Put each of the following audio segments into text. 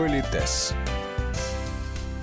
Политес.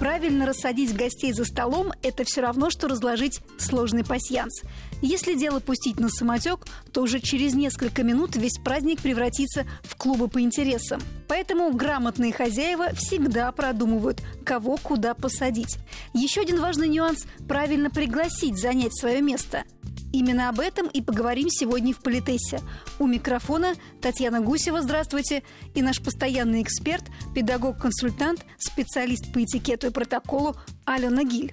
Правильно рассадить гостей за столом – это все равно, что разложить сложный пасьянс. Если дело пустить на самотек, то уже через несколько минут весь праздник превратится в клубы по интересам. Поэтому грамотные хозяева всегда продумывают, кого куда посадить. Еще один важный нюанс – правильно пригласить занять свое место – Именно об этом и поговорим сегодня в Политесе. У микрофона Татьяна Гусева, здравствуйте, и наш постоянный эксперт, педагог-консультант, специалист по этикету и протоколу Алена Гиль.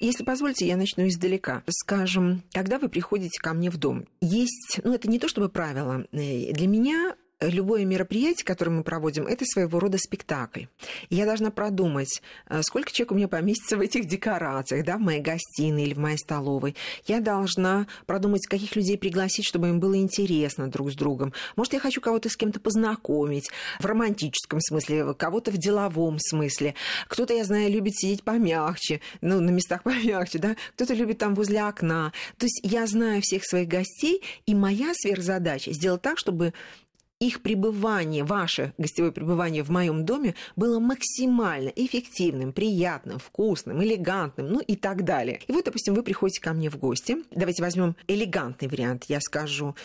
Если позволите, я начну издалека. Скажем, когда вы приходите ко мне в дом, есть, ну это не то чтобы правило, э, для меня любое мероприятие, которое мы проводим, это своего рода спектакль. Я должна продумать, э, сколько человек у меня поместится в этих декорациях, да, в моей гостиной или в моей столовой. Я должна продумать, каких людей пригласить, чтобы им было интересно друг с другом. Может, я хочу кого-то с кем-то познакомить в романтическом смысле, кого-то в деловом смысле. Кто-то, я знаю, любит сидеть помягче, ну, на местах помягче, да, кто-то любит там возле окна. То есть я знаю всех своих гостей, и моя сверхзадача сделать так, чтобы их пребывание, ваше гостевое пребывание в моем доме было максимально эффективным, приятным, вкусным, элегантным, ну и так далее. И вот, допустим, вы приходите ко мне в гости. Давайте возьмем элегантный вариант. Я скажу,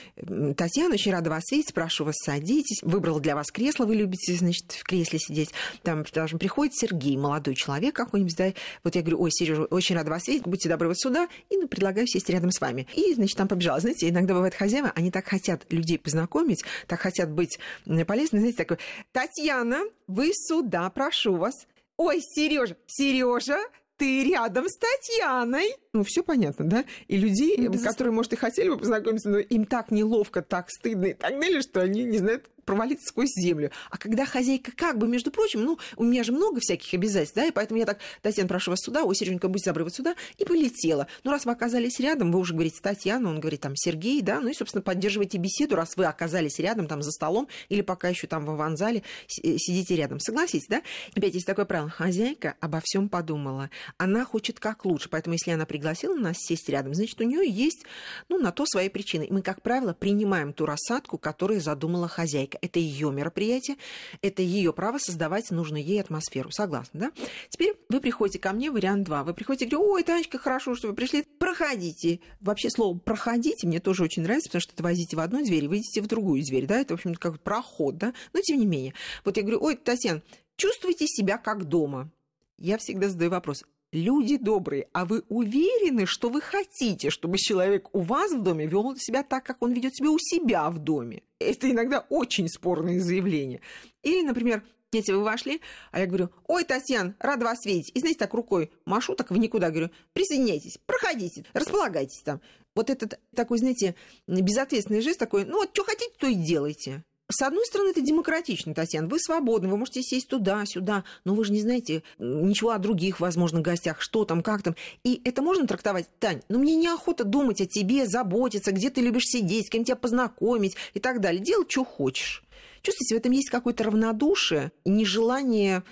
Татьяна, очень рада вас видеть, прошу вас, садитесь. Выбрала для вас кресло, вы любите, значит, в кресле сидеть. Там, скажем, приходит Сергей, молодой человек какой-нибудь, да, вот я говорю, ой, Сережа, очень рада вас видеть, будьте добры вот сюда, и ну, предлагаю сесть рядом с вами. И, значит, там побежала. Знаете, иногда бывает хозяева, они так хотят людей познакомить, так хотят хотят быть полезны, знаете, такой, Татьяна, вы сюда, прошу вас. Ой, Сережа, Сережа, ты рядом с Татьяной. Ну, все понятно, да? И людей, ну, которые, может, и хотели бы познакомиться, но им так неловко, так стыдно и так далее, что они не знают, провалиться сквозь землю. А когда хозяйка как бы, между прочим, ну, у меня же много всяких обязательств, да, и поэтому я так, Татьяна, прошу вас сюда, ой, Сереженька, будьте добры, вот сюда, и полетела. Ну, раз вы оказались рядом, вы уже говорите Татьяна, он говорит там Сергей, да, ну и, собственно, поддерживайте беседу, раз вы оказались рядом там за столом или пока еще там в аванзале э, сидите рядом. Согласитесь, да? Опять есть такое правило. Хозяйка обо всем подумала. Она хочет как лучше, поэтому если она пригласила нас сесть рядом, значит, у нее есть, ну, на то свои причины. И мы, как правило, принимаем ту рассадку, которую задумала хозяйка это ее мероприятие, это ее право создавать нужную ей атмосферу. Согласна, да? Теперь вы приходите ко мне, вариант 2. Вы приходите и говорите, ой, Танечка, хорошо, что вы пришли. Проходите. Вообще слово «проходите» мне тоже очень нравится, потому что это возите в одну дверь и выйдете в другую дверь, да? Это, в общем-то, как проход, да? Но тем не менее. Вот я говорю, ой, Татьяна, чувствуйте себя как дома. Я всегда задаю вопрос, люди добрые, а вы уверены, что вы хотите, чтобы человек у вас в доме вел себя так, как он ведет себя у себя в доме? Это иногда очень спорные заявления. Или, например, Дети, вы вошли, а я говорю, ой, Татьяна, рада вас видеть. И знаете, так рукой машу, так в никуда, говорю, присоединяйтесь, проходите, располагайтесь там. Вот этот такой, знаете, безответственный жест такой, ну вот что хотите, то и делайте. С одной стороны, это демократично, Татьяна. Вы свободны, вы можете сесть туда, сюда, но вы же не знаете ничего о других, возможно, гостях, что там, как там. И это можно трактовать, Тань, ну мне неохота думать о тебе, заботиться, где ты любишь сидеть, с кем тебя познакомить и так далее. Делай, что хочешь. Чувствуете, в этом есть какое-то равнодушие нежелание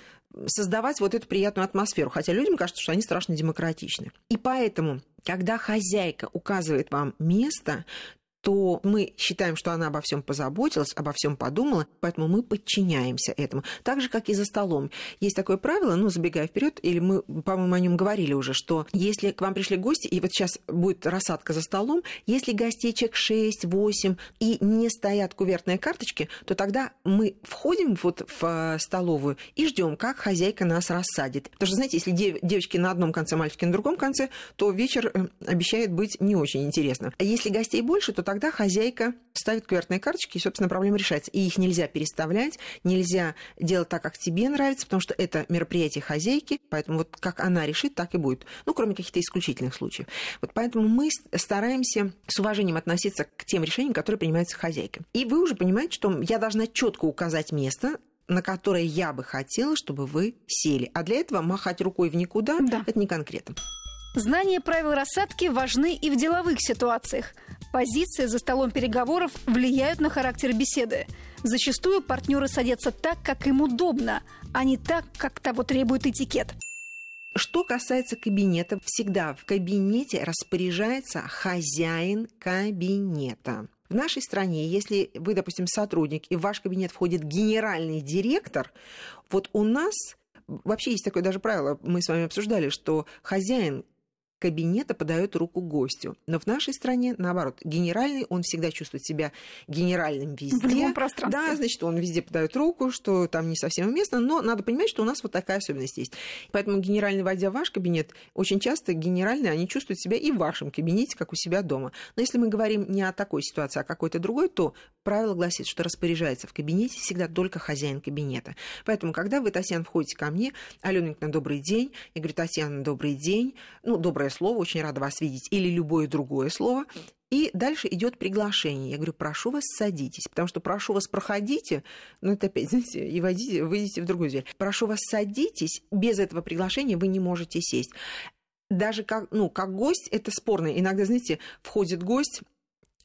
создавать вот эту приятную атмосферу. Хотя людям кажется, что они страшно демократичны. И поэтому, когда хозяйка указывает вам место, то мы считаем, что она обо всем позаботилась, обо всем подумала, поэтому мы подчиняемся этому. Так же, как и за столом. Есть такое правило, ну, забегая вперед, или мы, по-моему, о нем говорили уже, что если к вам пришли гости, и вот сейчас будет рассадка за столом, если гостей человек 6-8 и не стоят кувертные карточки, то тогда мы входим вот в э, столовую и ждем, как хозяйка нас рассадит. Потому что, знаете, если девочки на одном конце, мальчики на другом конце, то вечер э, обещает быть не очень интересным. А если гостей больше, то тогда тогда хозяйка ставит квертные карточки, и, собственно, проблема решается. И их нельзя переставлять, нельзя делать так, как тебе нравится, потому что это мероприятие хозяйки, поэтому вот как она решит, так и будет. Ну, кроме каких-то исключительных случаев. Вот поэтому мы стараемся с уважением относиться к тем решениям, которые принимаются хозяйкой. И вы уже понимаете, что я должна четко указать место, на которое я бы хотела, чтобы вы сели. А для этого махать рукой в никуда да. это не конкретно. Знания правил рассадки важны и в деловых ситуациях. Позиции за столом переговоров влияют на характер беседы. Зачастую партнеры садятся так, как им удобно, а не так, как того требует этикет. Что касается кабинета, всегда в кабинете распоряжается хозяин кабинета. В нашей стране, если вы, допустим, сотрудник, и в ваш кабинет входит генеральный директор, вот у нас вообще есть такое даже правило, мы с вами обсуждали, что хозяин кабинета подает руку гостю. Но в нашей стране, наоборот, генеральный, он всегда чувствует себя генеральным везде. В любом пространстве. Да, значит, он везде подает руку, что там не совсем уместно, но надо понимать, что у нас вот такая особенность есть. Поэтому генеральный, войдя в ваш кабинет, очень часто генеральные, они чувствуют себя и в вашем кабинете, как у себя дома. Но если мы говорим не о такой ситуации, а какой-то другой, то правило гласит, что распоряжается в кабинете всегда только хозяин кабинета. Поэтому, когда вы, Татьяна, входите ко мне, Аленочка, добрый день, я говорю, Татьяна, добрый день, ну, доброе слово, очень рада вас видеть, или любое другое слово. И дальше идет приглашение. Я говорю, прошу вас, садитесь, потому что прошу вас, проходите, ну это опять, знаете, и войдите, выйдите в другую дверь. Прошу вас, садитесь, без этого приглашения вы не можете сесть. Даже как, ну, как гость это спорно. Иногда, знаете, входит гость,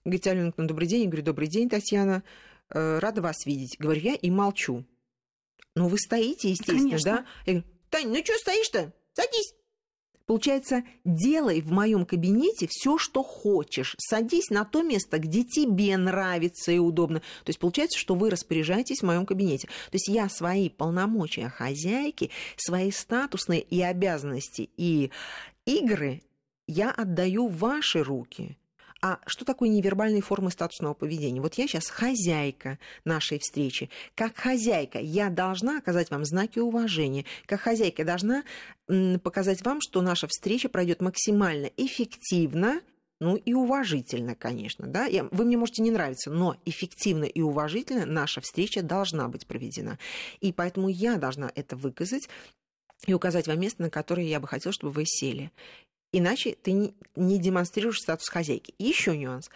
говорит, Алена, ну, добрый день. Я говорю, добрый день, Татьяна, э, рада вас видеть. Говорю я и молчу. Ну, вы стоите, естественно, Конечно. да? Я говорю, Таня, ну что стоишь-то? Садись. Получается, делай в моем кабинете все, что хочешь. Садись на то место, где тебе нравится и удобно. То есть получается, что вы распоряжаетесь в моем кабинете. То есть я свои полномочия хозяйки, свои статусные и обязанности и игры я отдаю в ваши руки. А что такое невербальные формы статусного поведения? Вот я сейчас хозяйка нашей встречи. Как хозяйка я должна оказать вам знаки уважения. Как хозяйка должна показать вам, что наша встреча пройдет максимально эффективно, ну и уважительно, конечно, да. Я, вы мне можете не нравиться, но эффективно и уважительно наша встреча должна быть проведена. И поэтому я должна это выказать и указать вам место, на которое я бы хотела, чтобы вы сели. Иначе ты не демонстрируешь статус хозяйки. еще нюанс.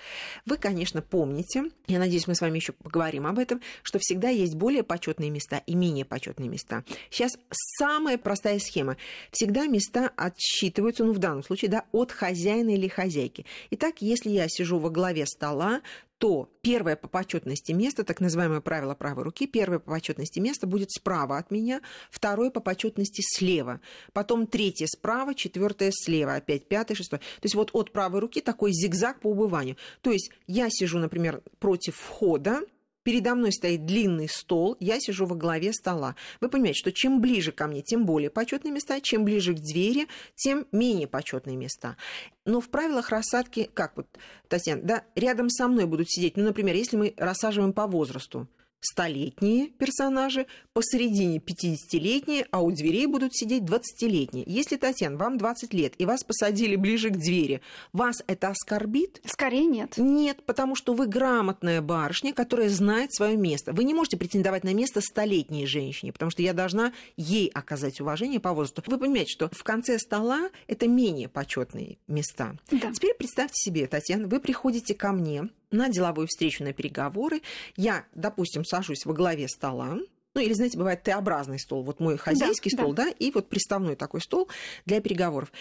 Вы, конечно, помните, я надеюсь, мы с вами еще поговорим об этом, что всегда есть более почетные места и менее почетные места. Сейчас самая простая схема. Всегда места отсчитываются, ну, в данном случае, да, от хозяина или хозяйки. Итак, если я сижу во главе стола, то первое по почетности место, так называемое правило правой руки, первое по почетности место будет справа от меня, второе по почетности слева, потом третье справа, четвертое слева, опять пятое, шестое. То есть вот от правой руки такой зигзаг по убыванию. То есть я сижу, например, против входа, передо мной стоит длинный стол, я сижу во главе стола. Вы понимаете, что чем ближе ко мне, тем более почетные места, чем ближе к двери, тем менее почетные места. Но в правилах рассадки, как вот, Татьяна, да, рядом со мной будут сидеть, ну, например, если мы рассаживаем по возрасту, столетние персонажи, посередине 50-летние, а у дверей будут сидеть 20-летние. Если, Татьяна, вам 20 лет, и вас посадили ближе к двери, вас это оскорбит? Скорее нет. Нет, потому что вы грамотная барышня, которая знает свое место. Вы не можете претендовать на место столетней женщине, потому что я должна ей оказать уважение по возрасту. Вы понимаете, что в конце стола это менее почетные места. Да. Теперь представьте себе, Татьяна, вы приходите ко мне, на деловую встречу, на переговоры. Я, допустим, сажусь во главе стола, ну, или, знаете, бывает Т-образный стол. Вот мой хозяйский да, стол, да. да, и вот приставной такой стол для переговоров.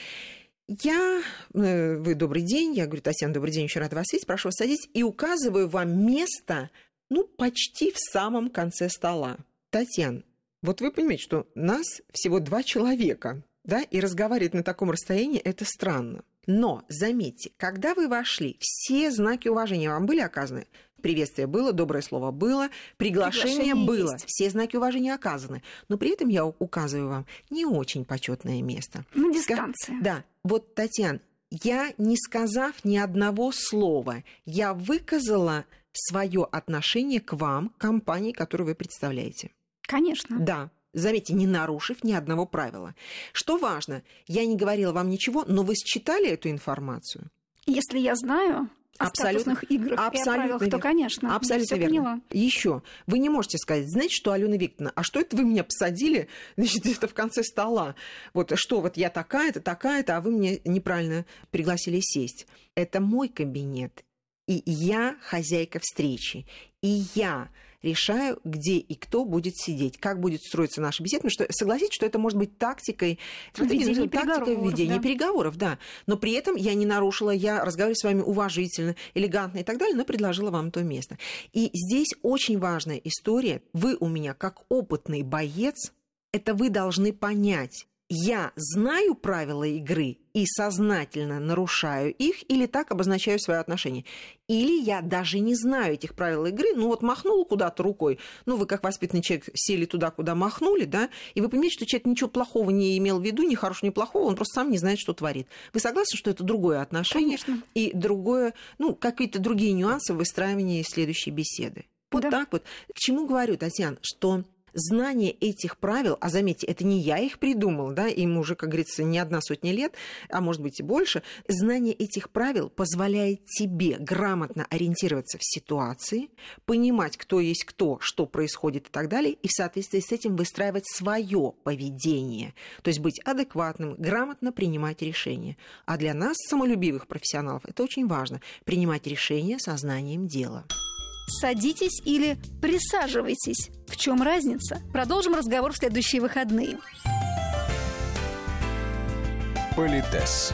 Я, э, вы добрый день, я говорю, Татьяна, добрый день, еще рада вас видеть, прошу вас садись, и указываю вам место, ну, почти в самом конце стола. Татьяна, вот вы понимаете, что нас всего два человека, да, и разговаривать на таком расстоянии это странно. Но, заметьте, когда вы вошли, все знаки уважения вам были оказаны? Приветствие было, доброе слово было, приглашение, приглашение было, есть. все знаки уважения оказаны. Но при этом я указываю вам не очень почетное место. Ну, дистанция. Да. Вот, Татьяна, я, не сказав ни одного слова, я выказала свое отношение к вам, компании, которую вы представляете. Конечно. Да заметьте, не нарушив ни одного правила. Что важно, я не говорила вам ничего, но вы считали эту информацию? Если я знаю, о абсолютно, статусных играх абсолютно и правилах, верно. то, конечно, абсолютно верно. Поняла. Еще вы не можете сказать, знаете, что, Алена Викторовна, а что это вы меня посадили, значит, где-то в конце стола? Вот что, вот я такая-то, такая-то, а вы мне неправильно пригласили сесть. Это мой кабинет, и я хозяйка встречи, и я решаю, где и кто будет сидеть, как будет строиться наша беседа. Потому что согласитесь, что это может быть тактикой, ведения тактикой ведения да. переговоров, да. Но при этом я не нарушила, я разговариваю с вами уважительно, элегантно и так далее, но предложила вам то место. И здесь очень важная история. Вы у меня как опытный боец, это вы должны понять, я знаю правила игры и сознательно нарушаю их, или так обозначаю свое отношение. Или я даже не знаю этих правил игры, ну вот махнул куда-то рукой, ну вы как воспитанный человек сели туда, куда махнули, да, и вы понимаете, что человек ничего плохого не имел в виду, ни хорошего, ни плохого, он просто сам не знает, что творит. Вы согласны, что это другое отношение? Конечно. И другое, ну, какие-то другие нюансы в выстраивании следующей беседы. Вот да. так вот. К чему говорю, Татьяна, что знание этих правил, а заметьте, это не я их придумал, да, им уже, как говорится, не одна сотня лет, а может быть и больше, знание этих правил позволяет тебе грамотно ориентироваться в ситуации, понимать, кто есть кто, что происходит и так далее, и в соответствии с этим выстраивать свое поведение, то есть быть адекватным, грамотно принимать решения. А для нас, самолюбивых профессионалов, это очень важно, принимать решения сознанием дела. Садитесь или присаживайтесь. В чем разница? Продолжим разговор в следующие выходные. Политес.